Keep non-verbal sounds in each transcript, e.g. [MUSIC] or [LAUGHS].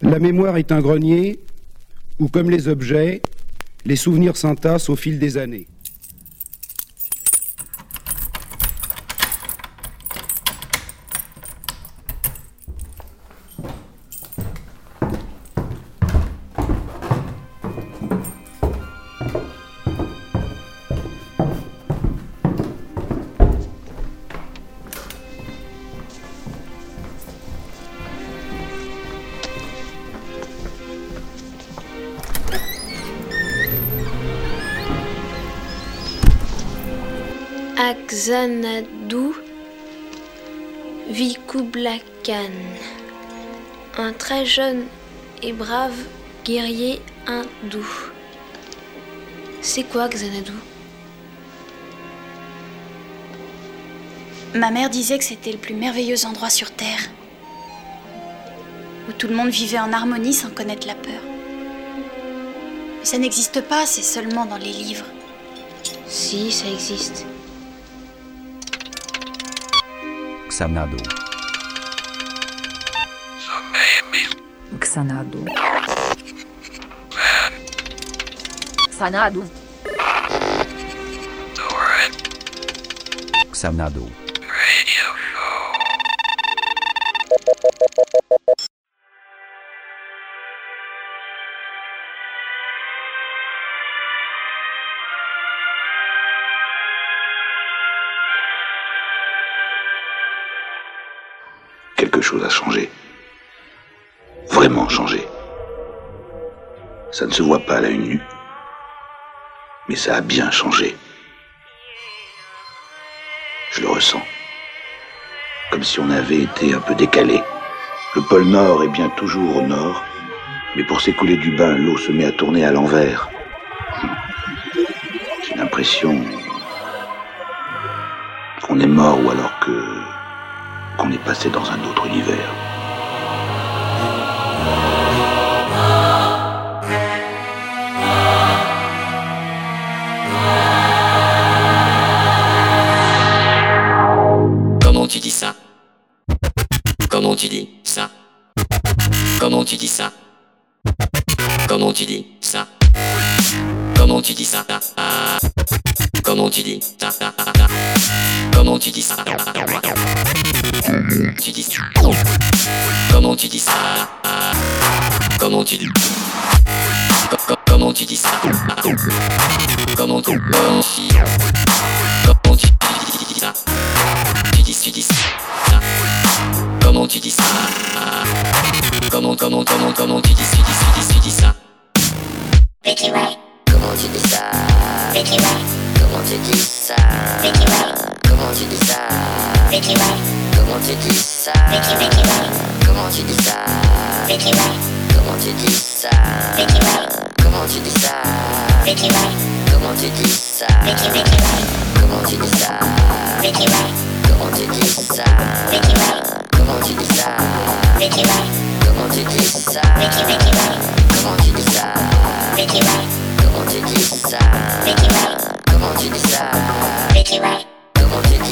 La mémoire est un grenier où, comme les objets, les souvenirs s'entassent au fil des années. Xanadu vit Khan, un très jeune et brave guerrier hindou. C'est quoi Xanadu? Ma mère disait que c'était le plus merveilleux endroit sur Terre, où tout le monde vivait en harmonie sans connaître la peur. Mais ça n'existe pas, c'est seulement dans les livres. Si, ça existe. Xanadu. Xanadu. Xanadu. Xanadu. Chose a changé. Vraiment changé. Ça ne se voit pas à l'œil nu, mais ça a bien changé. Je le ressens. Comme si on avait été un peu décalé. Le pôle Nord est bien toujours au nord, mais pour s'écouler du bain, l'eau se met à tourner à l'envers. J'ai l'impression qu'on est mort ou alors que qu'on est passé dans un autre univers. Comment tu dis ça? Comment tu dis ça? Comment tu dis ça? Comment tu dis ça? Comment tu dis ça? Comment tu dis ça Comment tu dis ça tu dis Comment tu dis ça Comment tu dis Comment tu dis ça Comment tu Comment tu dis ça Tu dis tu dis ça Comment tu dis ça Comment comment comment comment tu dis tu dis tu dis tu dis ça Comment tu dis ça Comment tu dis ça Comment tu dis ça Comment tu dis ça Comment tu dis ça Comment tu dis ça Comment tu dis ça Comment tu dis ça Comment tu dis ça Comment tu dis ça Comment tu dis ça Comment tu dis ça Comment tu dis ça Comment tu dis ça? Comment tu dis ça? Comment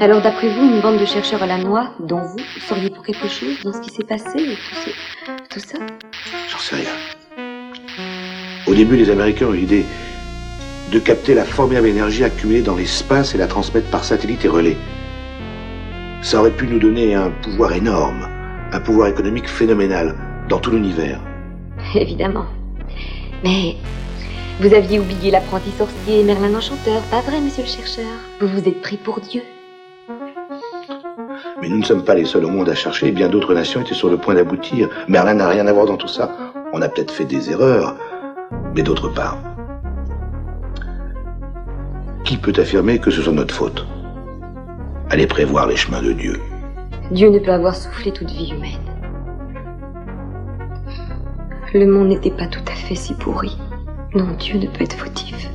Alors, d'après vous, une bande de chercheurs à la noix, dont vous, seriez pour quelque chose dans ce qui s'est passé et tout, ce- tout ça? J'en sais rien. Au début, les Américains ont eu l'idée de capter la formidable énergie accumulée dans l'espace et la transmettre par satellite et relais. Ça aurait pu nous donner un pouvoir énorme, un pouvoir économique phénoménal dans tout l'univers. [LAUGHS] Évidemment. Mais vous aviez oublié l'apprenti sorcier et Merlin l'enchanteur, pas vrai, monsieur le chercheur? Vous vous êtes pris pour Dieu. Nous ne sommes pas les seuls au monde à chercher, bien d'autres nations étaient sur le point d'aboutir. Merlin n'a rien à voir dans tout ça. On a peut-être fait des erreurs, mais d'autre part, qui peut affirmer que ce soit notre faute? Allez prévoir les chemins de Dieu. Dieu ne peut avoir soufflé toute vie humaine. Le monde n'était pas tout à fait si pourri. Non, Dieu ne peut être fautif.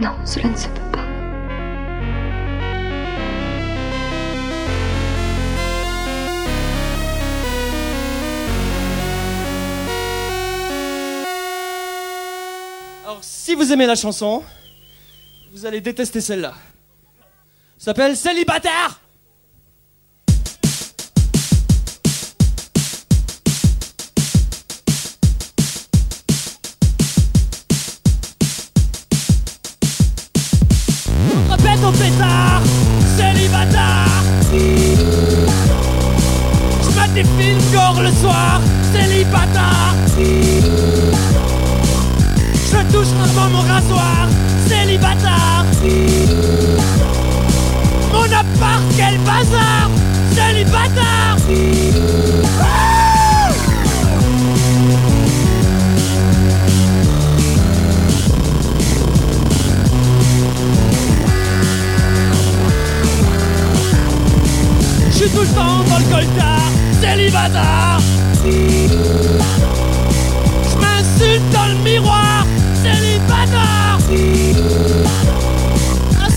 Non, cela ne se peut pas. Si vous aimez la chanson, vous allez détester celle-là. Ça s'appelle Célibataire! Répète au pétard Célibataire! Je mate des films gore le soir Célibataire je touche rarement mon rasoir, célibataire. Mon appart, quel bazar, célibataire. Je suis tout le temps dans le coltard, célibataire. Je m'insulte dans le miroir,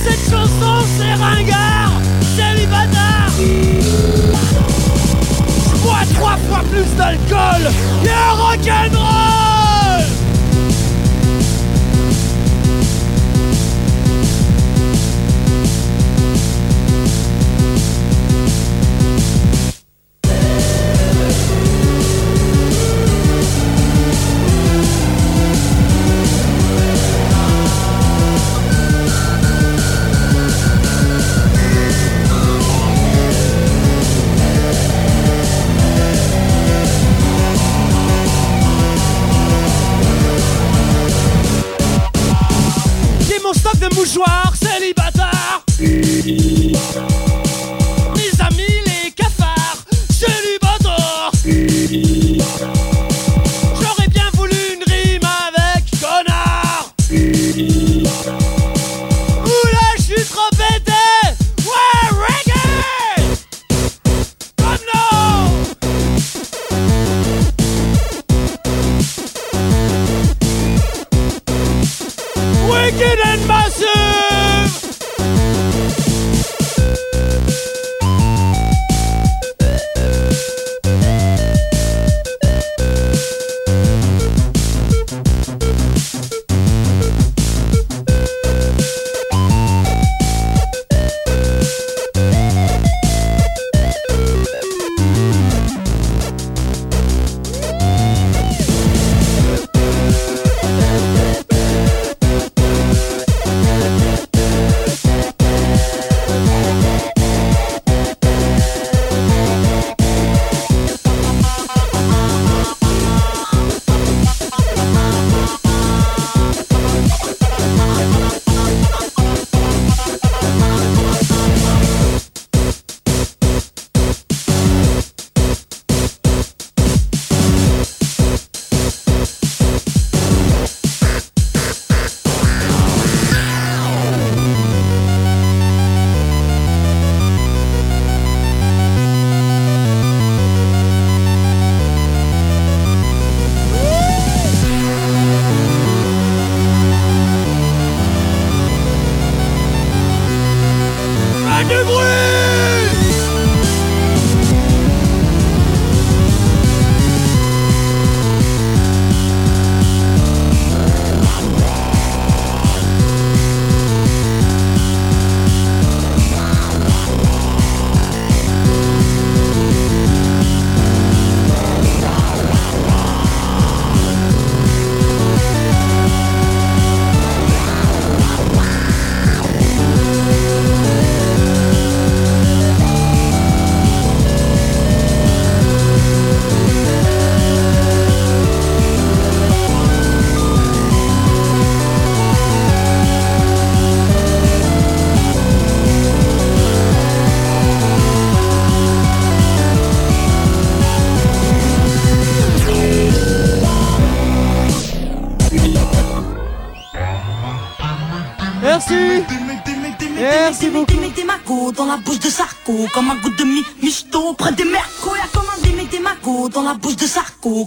cette chanson, c'est ringard, célibataire. Je bois trois fois plus d'alcool que rock'n'roll.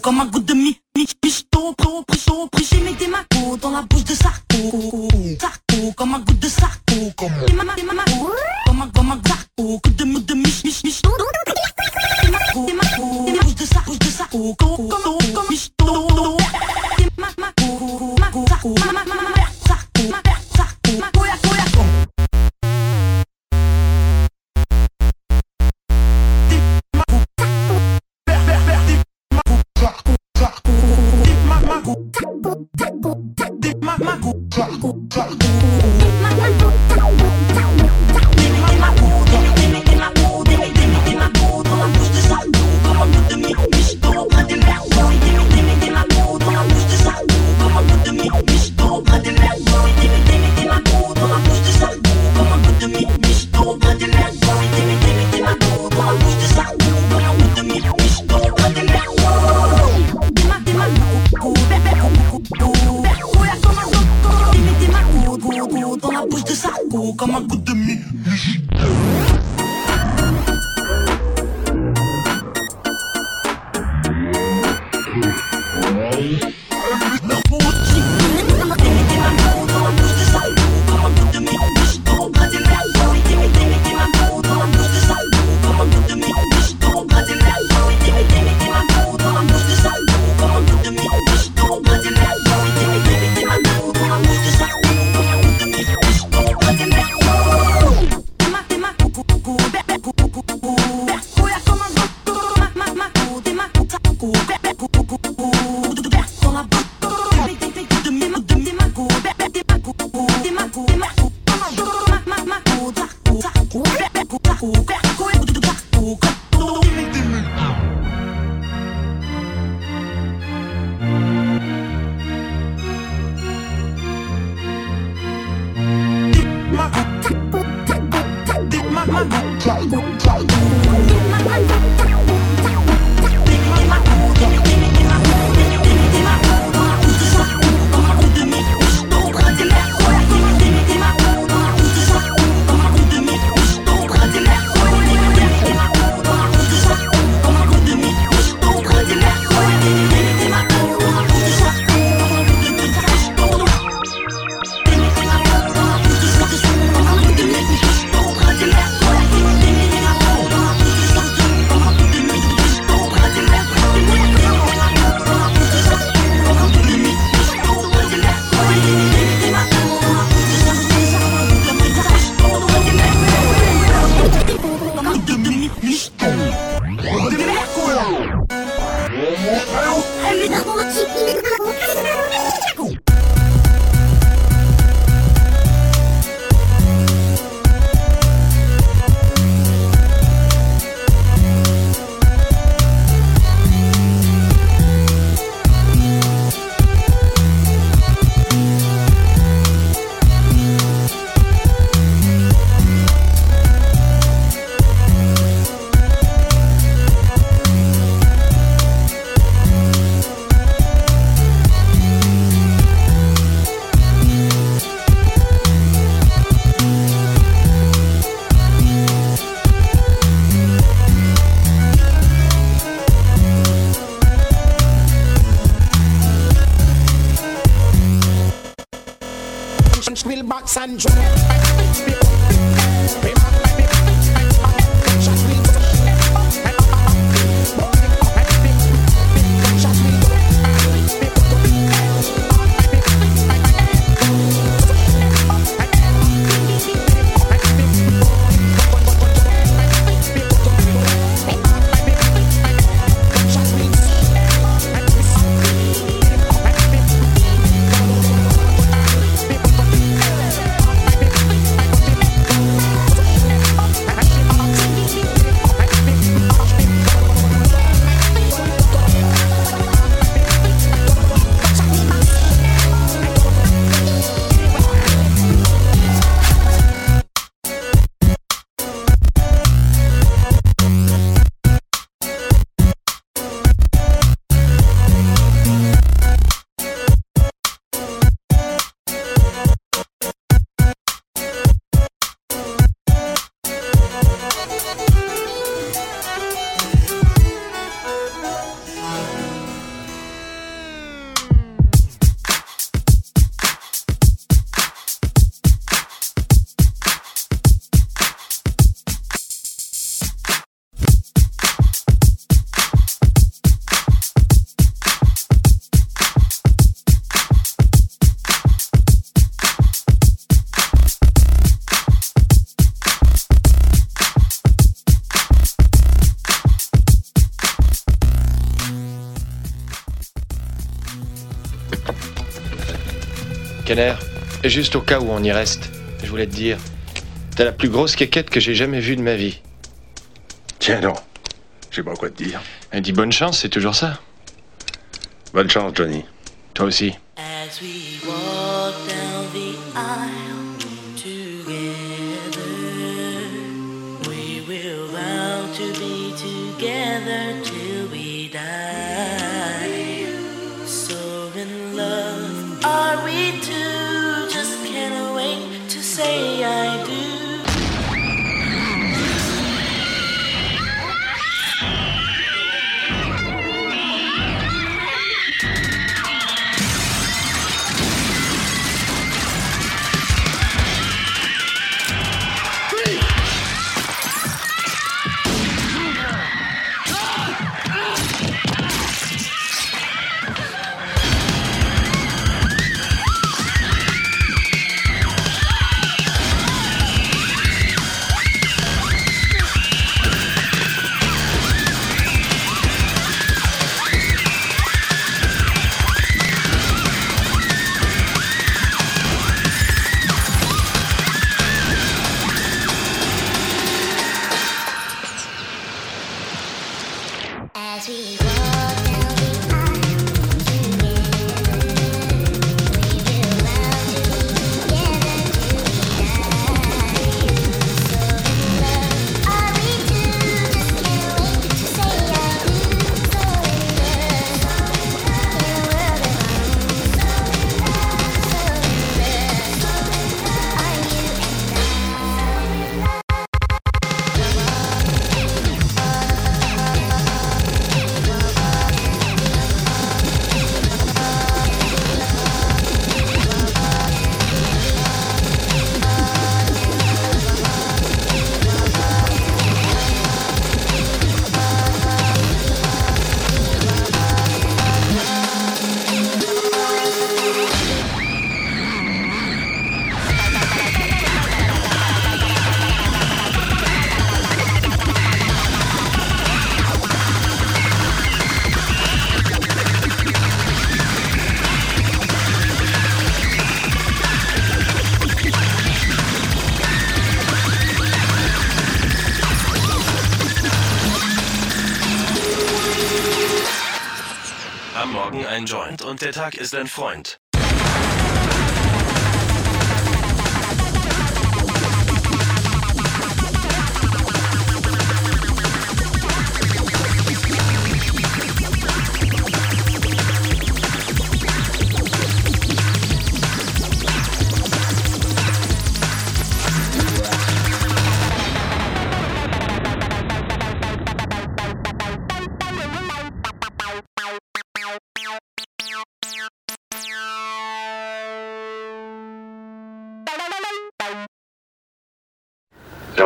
Comme un goutte de mi mi- Michto pro pricho Prichez mettez ma go dans la bouche de Sarko Sarko comme un goutte de Sarko Comme ma ma ma go Comme un comme un Sarko Goutte de mi de mi mich mich Mettez ma go, mettez ma go, dans la bouche de Sarko de Sarko Comme comme comme Michto Mettez ma ma go ma go Sarko ma juste au cas où on y reste, je voulais te dire, t'as la plus grosse quéquette que j'ai jamais vue de ma vie. Tiens donc, je sais pas quoi te dire. Elle dit bonne chance, c'est toujours ça. Bonne chance, Johnny. Toi aussi. As we der Tag ist ein Freund.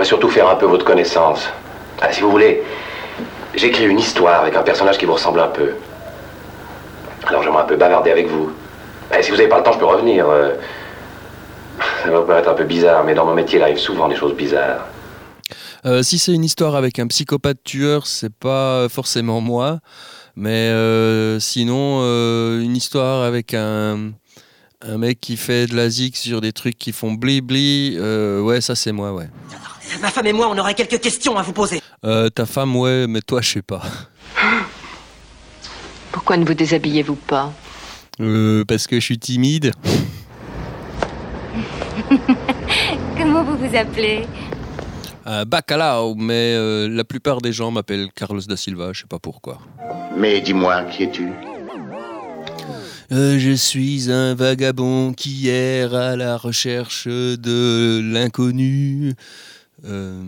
J'aimerais surtout faire un peu votre connaissance. Ah, si vous voulez, j'écris une histoire avec un personnage qui vous ressemble un peu. Alors j'aimerais un peu bavarder avec vous. Eh, si vous n'avez pas le temps, je peux revenir. euh. Ça va vous paraître un peu bizarre, mais dans mon métier, il arrive souvent des choses bizarres. Euh, si c'est une histoire avec un psychopathe tueur, c'est pas forcément moi. Mais euh, sinon, une histoire avec un, mec qui fait de la zik sur des trucs qui font bli-bli, euh, ouais, ça c'est moi, ouais. Ma femme et moi, on aurait quelques questions à vous poser. Euh, ta femme, ouais, mais toi, je sais pas. Pourquoi ne vous déshabillez-vous pas Euh, parce que je suis timide. [LAUGHS] Comment vous vous appelez Euh, bacalao, mais euh, la plupart des gens m'appellent Carlos da Silva, je sais pas pourquoi. Mais dis-moi, qui es-tu Euh, je suis un vagabond qui erre à la recherche de l'inconnu. Euh,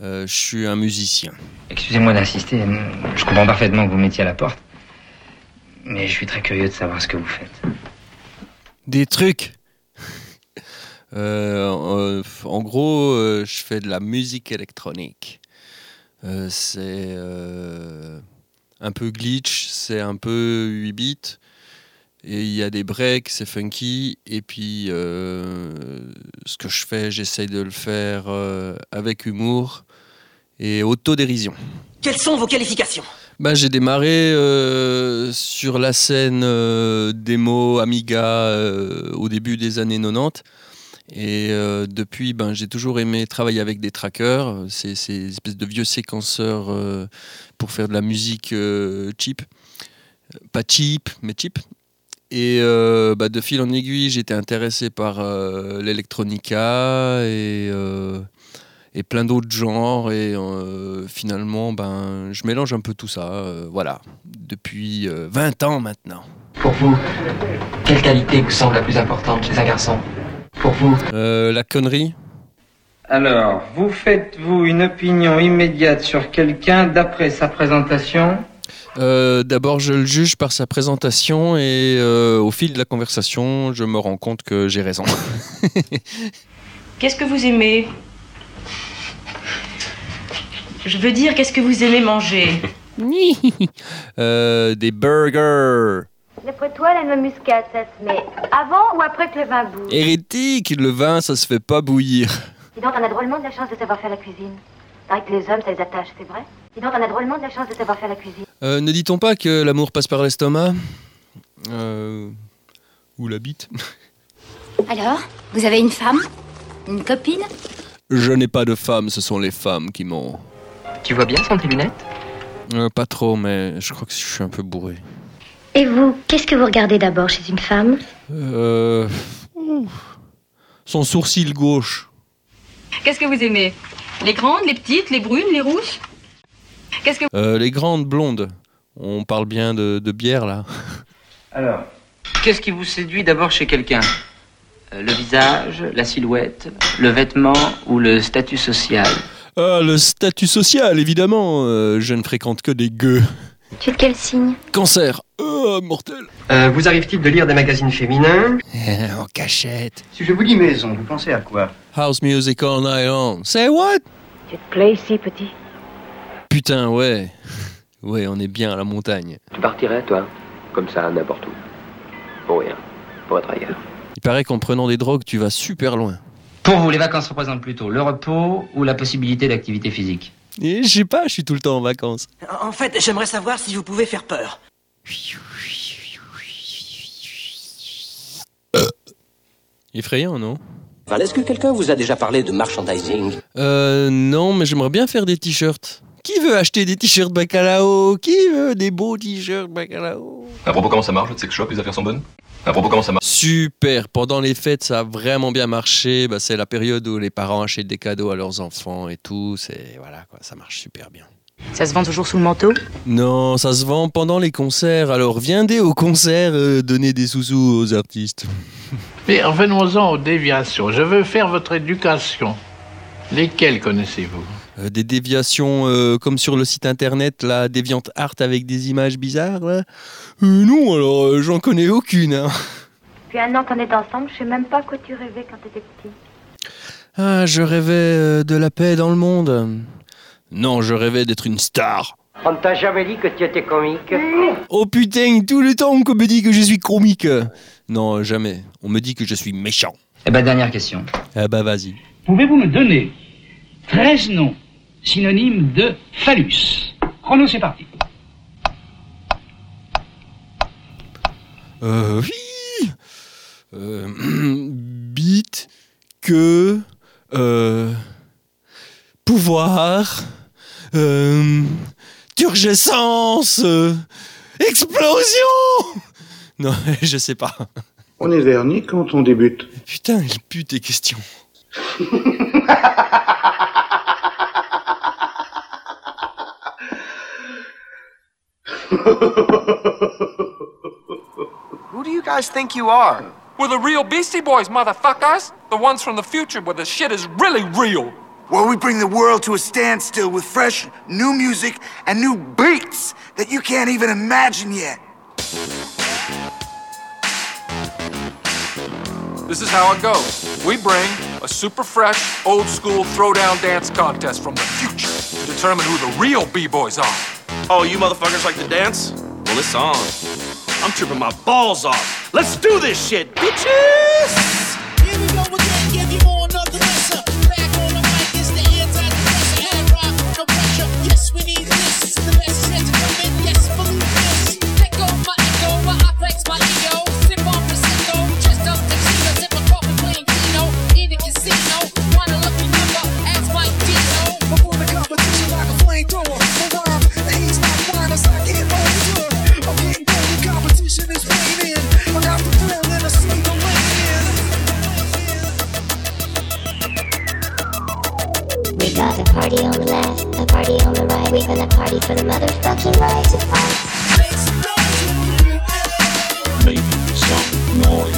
euh, je suis un musicien. Excusez-moi d'insister, je comprends parfaitement que vous mettiez à la porte. Mais je suis très curieux de savoir ce que vous faites. Des trucs [LAUGHS] Euh, En gros, euh, je fais de la musique électronique. Euh, c'est un peu glitch, c'est un peu 8 bits. Et il y a des breaks, c'est funky. Et puis, euh, ce que je fais, j'essaye de le faire euh, avec humour et autodérision. Quelles sont vos qualifications? Bah, j'ai démarré euh, sur la scène démo Amiga au début des années 90. Et euh, depuis, ben, j'ai toujours aimé travailler avec des trackers, ces, ces espèces de vieux séquenceurs euh, pour faire de la musique euh, cheap. Pas cheap, mais cheap. Et euh, bah, de fil en aiguille, j'étais intéressé par euh, l'electronica et, euh, et plein d'autres genres. Et euh, finalement, ben, je mélange un peu tout ça. euh, voilà, depuis euh, 20 ans maintenant. Pour vous, quelle qualité vous semble la plus importante chez un garçon? Pour vous? Euh, la connerie Alors, vous faites-vous une opinion immédiate sur quelqu'un d'après sa présentation? Euh, D'abord, je le juge par sa présentation et euh, au fil de la conversation, je me rends compte que j'ai raison. [LAUGHS] Qu'est-ce que vous aimez? Je veux dire, qu'est-ce que vous aimez manger? [LAUGHS] Euh, des burgers. D'après toi, la noix muscade, ça se met avant ou après que le vin bouille? Hérétique, le vin, ça se fait pas bouillir. Dis donc, t'en as drôlement de la chance de savoir faire la cuisine. Que les hommes, ça les attache, c'est vrai? Dis donc, t'en as drôlement de la chance de savoir faire la cuisine. Euh, ne dit-on pas que l'amour passe par l'estomac Euh, Ou la bite? [LAUGHS] Alors, vous avez une femme? Une copine? Je n'ai pas de femme, ce sont les femmes qui m'ont. Tu vois bien sans tes lunettes? Euh, pas trop, mais je crois que je suis un peu bourré. Et vous, qu'est-ce que vous regardez d'abord chez une femme? Euh... Son sourcil gauche. Qu'est-ce que vous aimez? Les grandes, les petites, les brunes, les rouges? Qu'est-ce que Euh, les grandes blondes. On parle bien de, de bière là. Alors, qu'est-ce qui vous séduit d'abord chez quelqu'un? Euh, Le visage, la silhouette, le vêtement ou le statut social? Ah, le statut social, évidemment. Euh, je ne fréquente que des gueux. Tu es de quel signe? Cancer. Oh, mortel. Euh, Vous arrive-t-il de lire des magazines féminins? En cachette. Si je vous dis maison, vous pensez à quoi? House music all night long. Say what? Tu te plais ici, petit Putain, ouais. Ouais, on est bien à la montagne. Tu partirais, toi Comme ça, n'importe où. Pour rien. Pour être ailleurs. Il paraît qu'en prenant des drogues, tu vas super loin. Pour vous, les vacances représentent plutôt le repos ou la possibilité d'activité physique? Et je sais pas, je suis tout le temps en vacances. En fait, j'aimerais savoir si vous pouvez faire peur. Effrayant, non? Est-ce que quelqu'un vous a déjà parlé de merchandising? Euh, non, mais j'aimerais bien faire des t-shirts. Qui veut acheter des t-shirts bacalao? Qui veut des beaux t-shirts bacalao? À propos, comment ça marche, votre sex shop? Les affaires sont bonnes? À propos, comment ça marche? Super, pendant les fêtes, ça a vraiment bien marché. Bah, c'est la période où les parents achètent des cadeaux à leurs enfants et tout. C'est voilà quoi, ça marche super bien. Ça se vend toujours sous le manteau? Non, ça se vend pendant les concerts. Alors viendez au concert euh, donner des sous-sous aux artistes. Mais revenons-en aux déviations. Je veux faire votre éducation. Lesquelles connaissez-vous? Euh, des déviations euh, comme sur le site internet, la déviante art avec des images bizarres. Là. Euh, non, alors euh, j'en connais aucune. hein. Depuis un an qu'on est ensemble, je sais même pas quoi tu rêvais quand t'étais petit. Ah, je rêvais euh, de la paix dans le monde. Non, je rêvais d'être une star. On ne t'a jamais dit que tu étais comique Oh putain, tout le temps qu'on me dit que je suis comique. Non, jamais. On me dit que je suis méchant. Eh ben, dernière question. Ah bah vas-y. Pouvez-vous me donner 13 noms synonymes de phallus Chrono, c'est parti. Euh, oui. Euh, [CLEARS THROAT] bite, que, euh, pouvoir, euh, turgescence, euh, explosion. [LAUGHS] Non, [LAUGHS] je sais pas. On est verni quand on débute. Putain, il pue tes questions. [LAUGHS] [LAUGHS] Who do you guys think you are? We're the real Beastie Boys, motherfuckers! The ones from the future where the shit is really real! Where we bring the world to a standstill with fresh, new music and new beats that you can't even imagine yet. This is how it goes. We bring a super fresh, old school throwdown dance contest from the future to determine who the real B-boys are. Oh, you motherfuckers like to dance? Well, it's on. I'm tripping my balls off. Let's do this shit, bitches! party on the left, a party on the right. We gonna party for the motherfucking right to fight. Make some noise.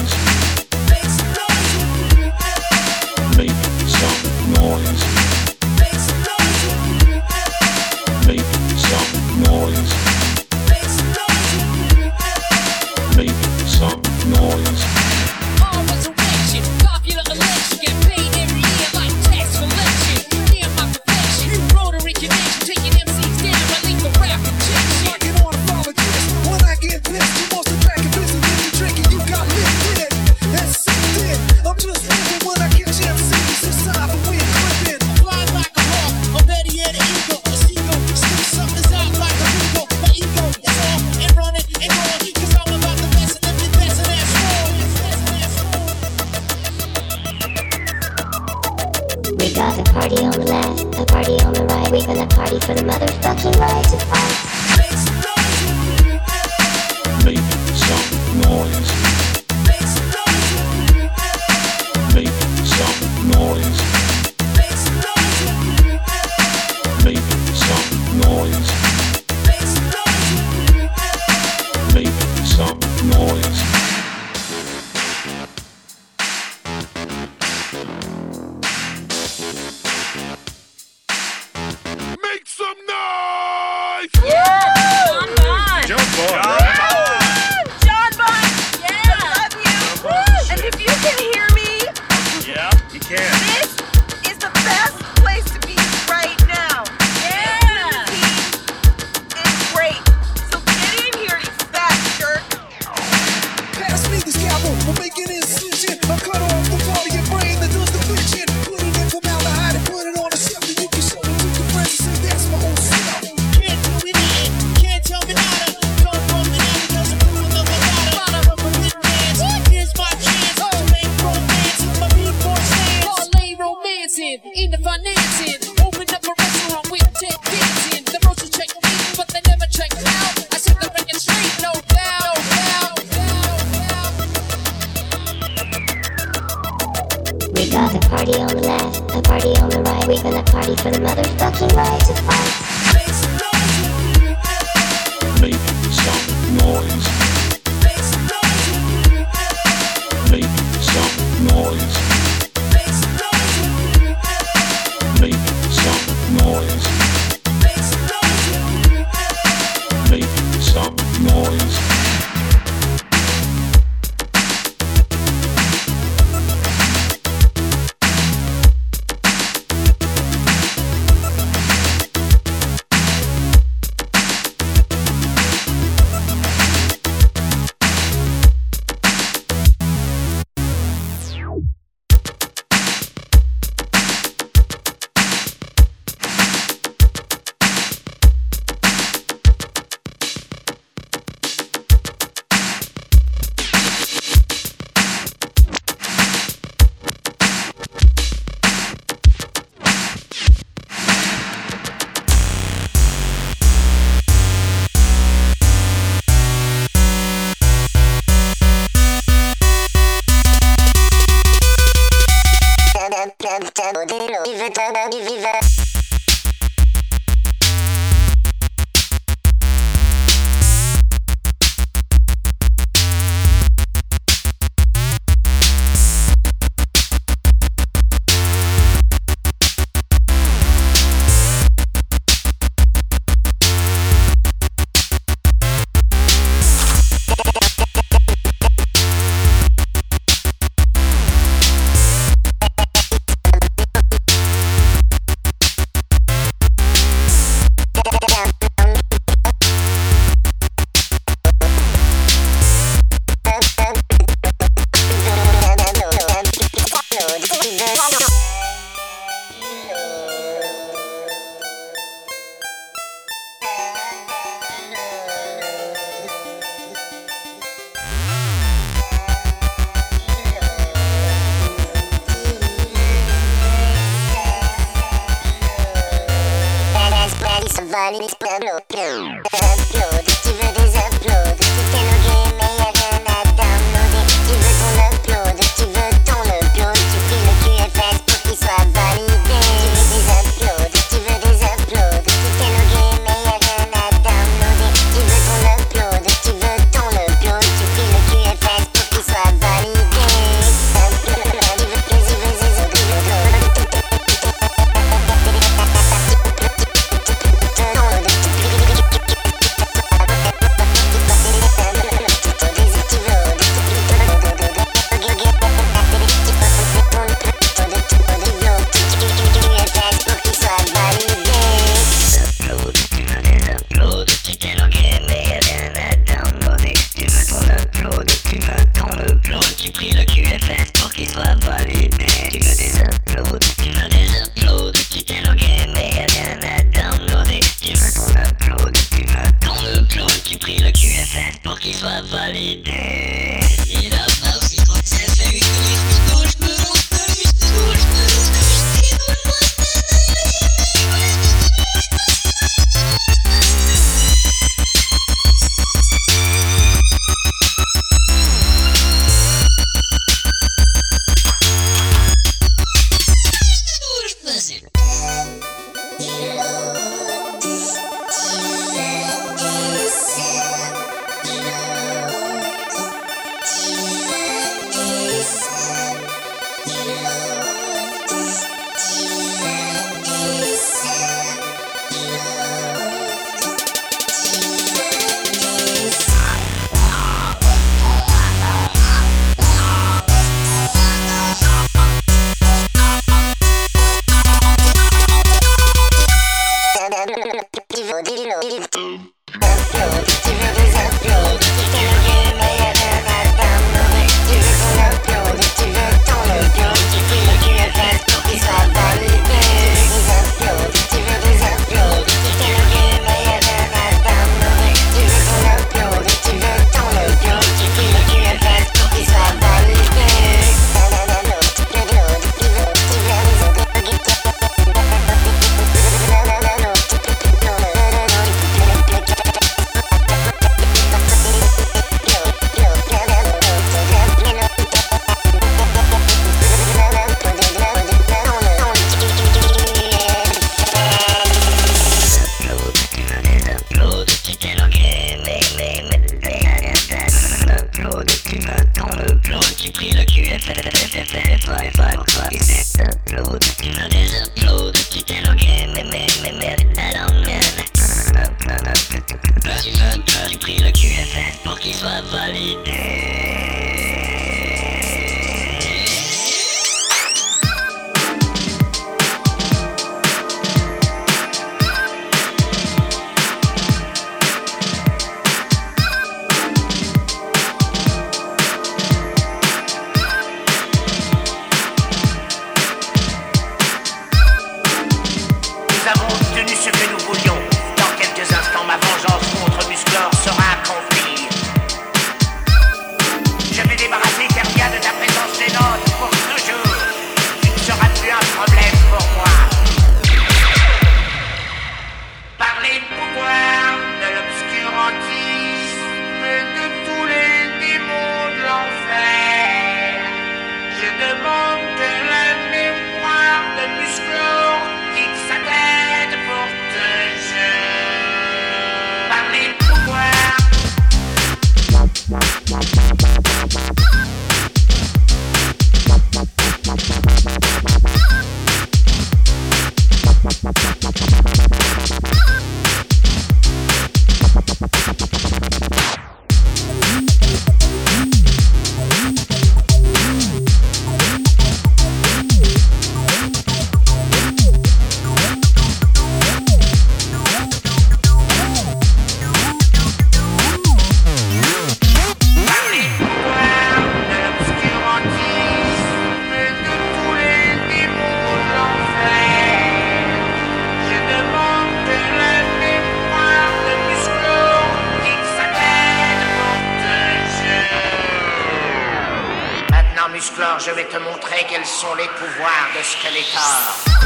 je vais te montrer quels sont les pouvoirs de Skeletor.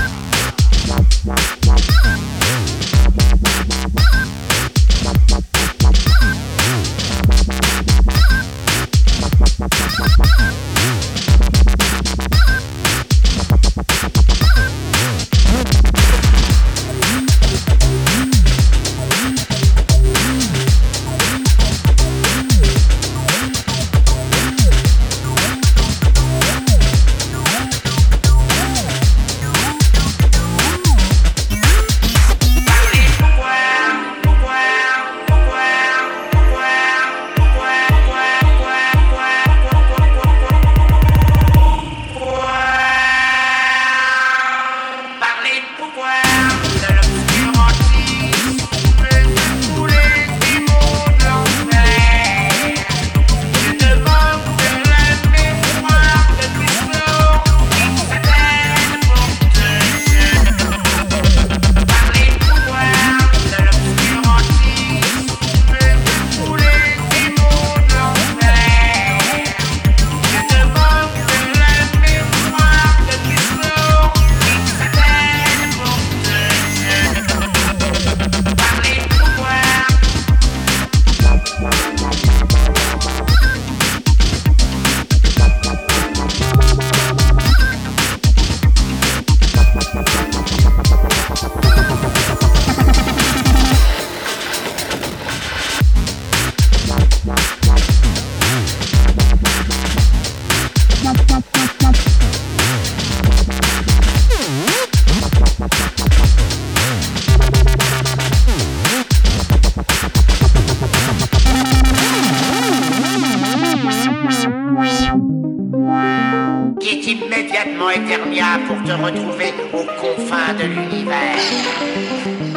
immédiatement éternel pour te retrouver aux confins de l'univers.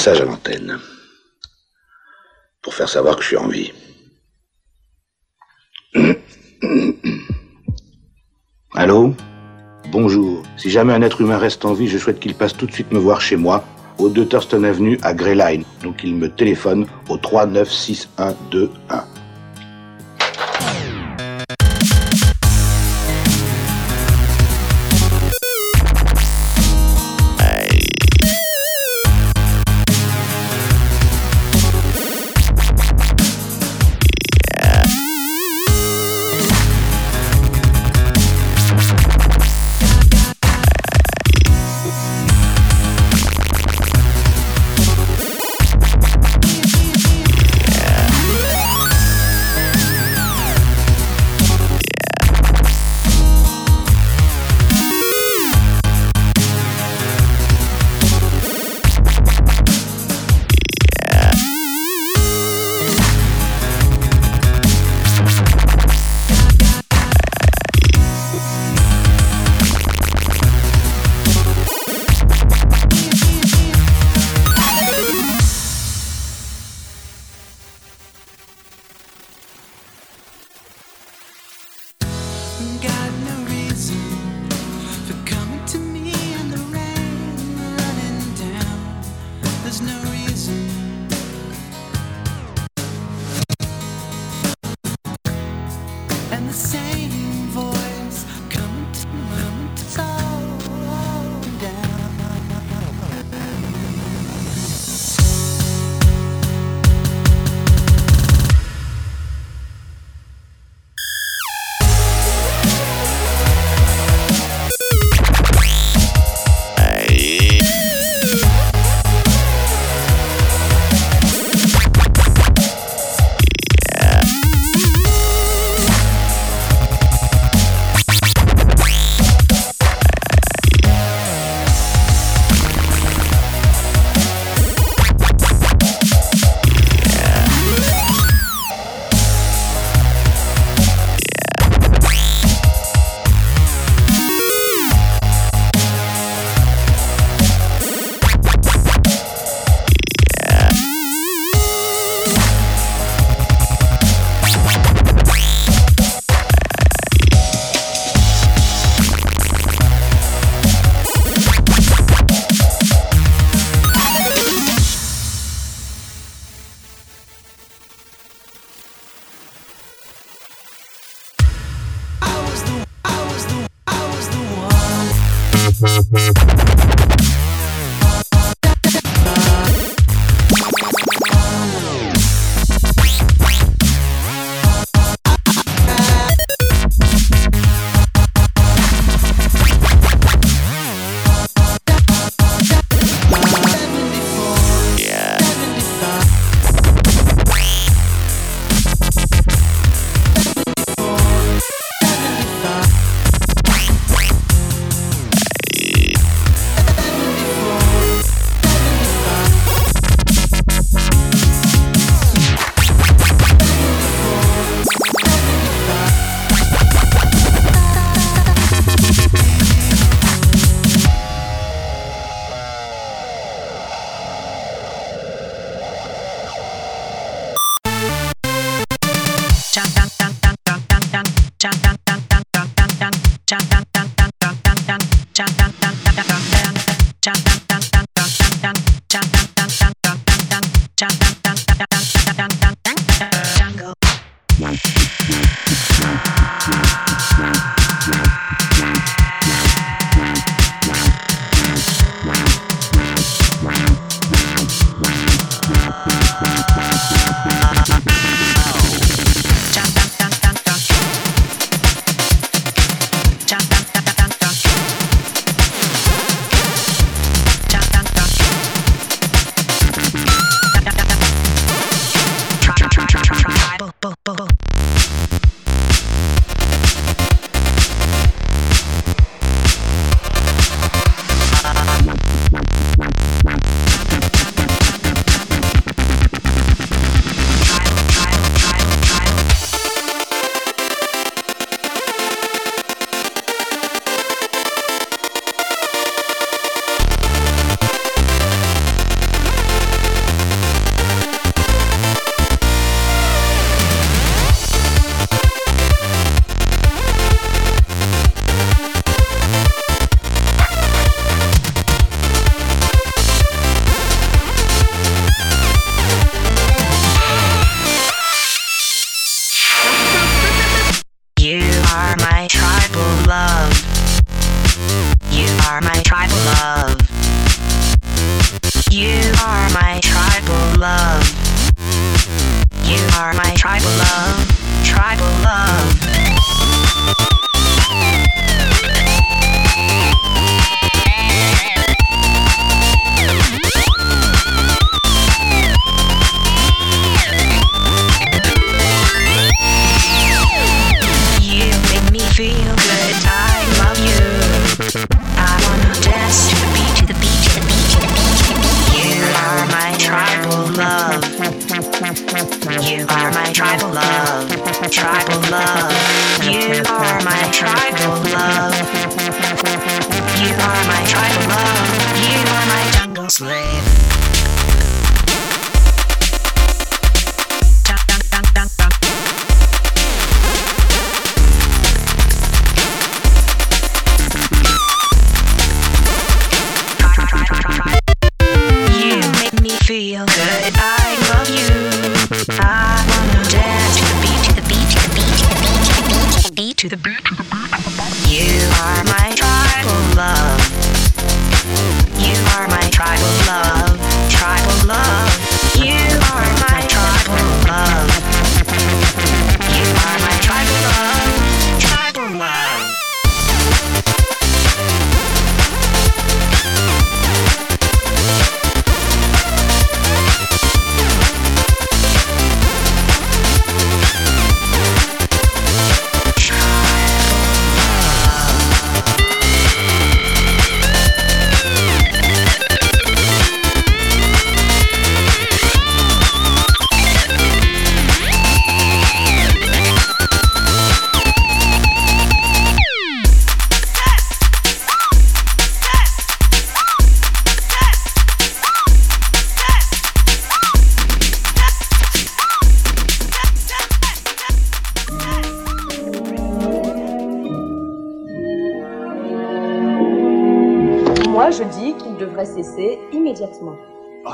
Message à l'antenne. Pour faire savoir que je suis en vie. [COUGHS] Allô? Bonjour. Si jamais un être humain reste en vie, je souhaite qu'il passe tout de suite me voir chez moi, au 2 Thurston Avenue à Grey Line. Donc il me téléphone au 396121. Beat, to the beat, to the beat. You are my tribal love. You are my tribal love. Tribal love.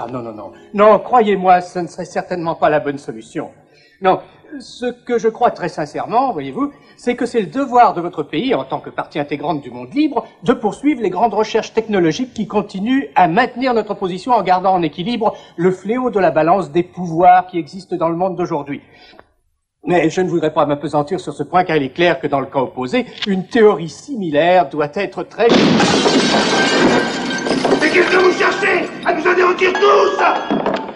Ah non, non, non. Non, croyez-moi, ce ne serait certainement pas la bonne solution. Non, ce que je crois très sincèrement, voyez-vous, c'est que c'est le devoir de votre pays, en tant que partie intégrante du monde libre, de poursuivre les grandes recherches technologiques qui continuent à maintenir notre position en gardant en équilibre le fléau de la balance des pouvoirs qui existent dans le monde d'aujourd'hui. Mais je ne voudrais pas m'apesantir sur ce point car il est clair que dans le cas opposé, une théorie similaire doit être très... Mais qu'est-ce que vous cherchez? Avisou de onde tussa!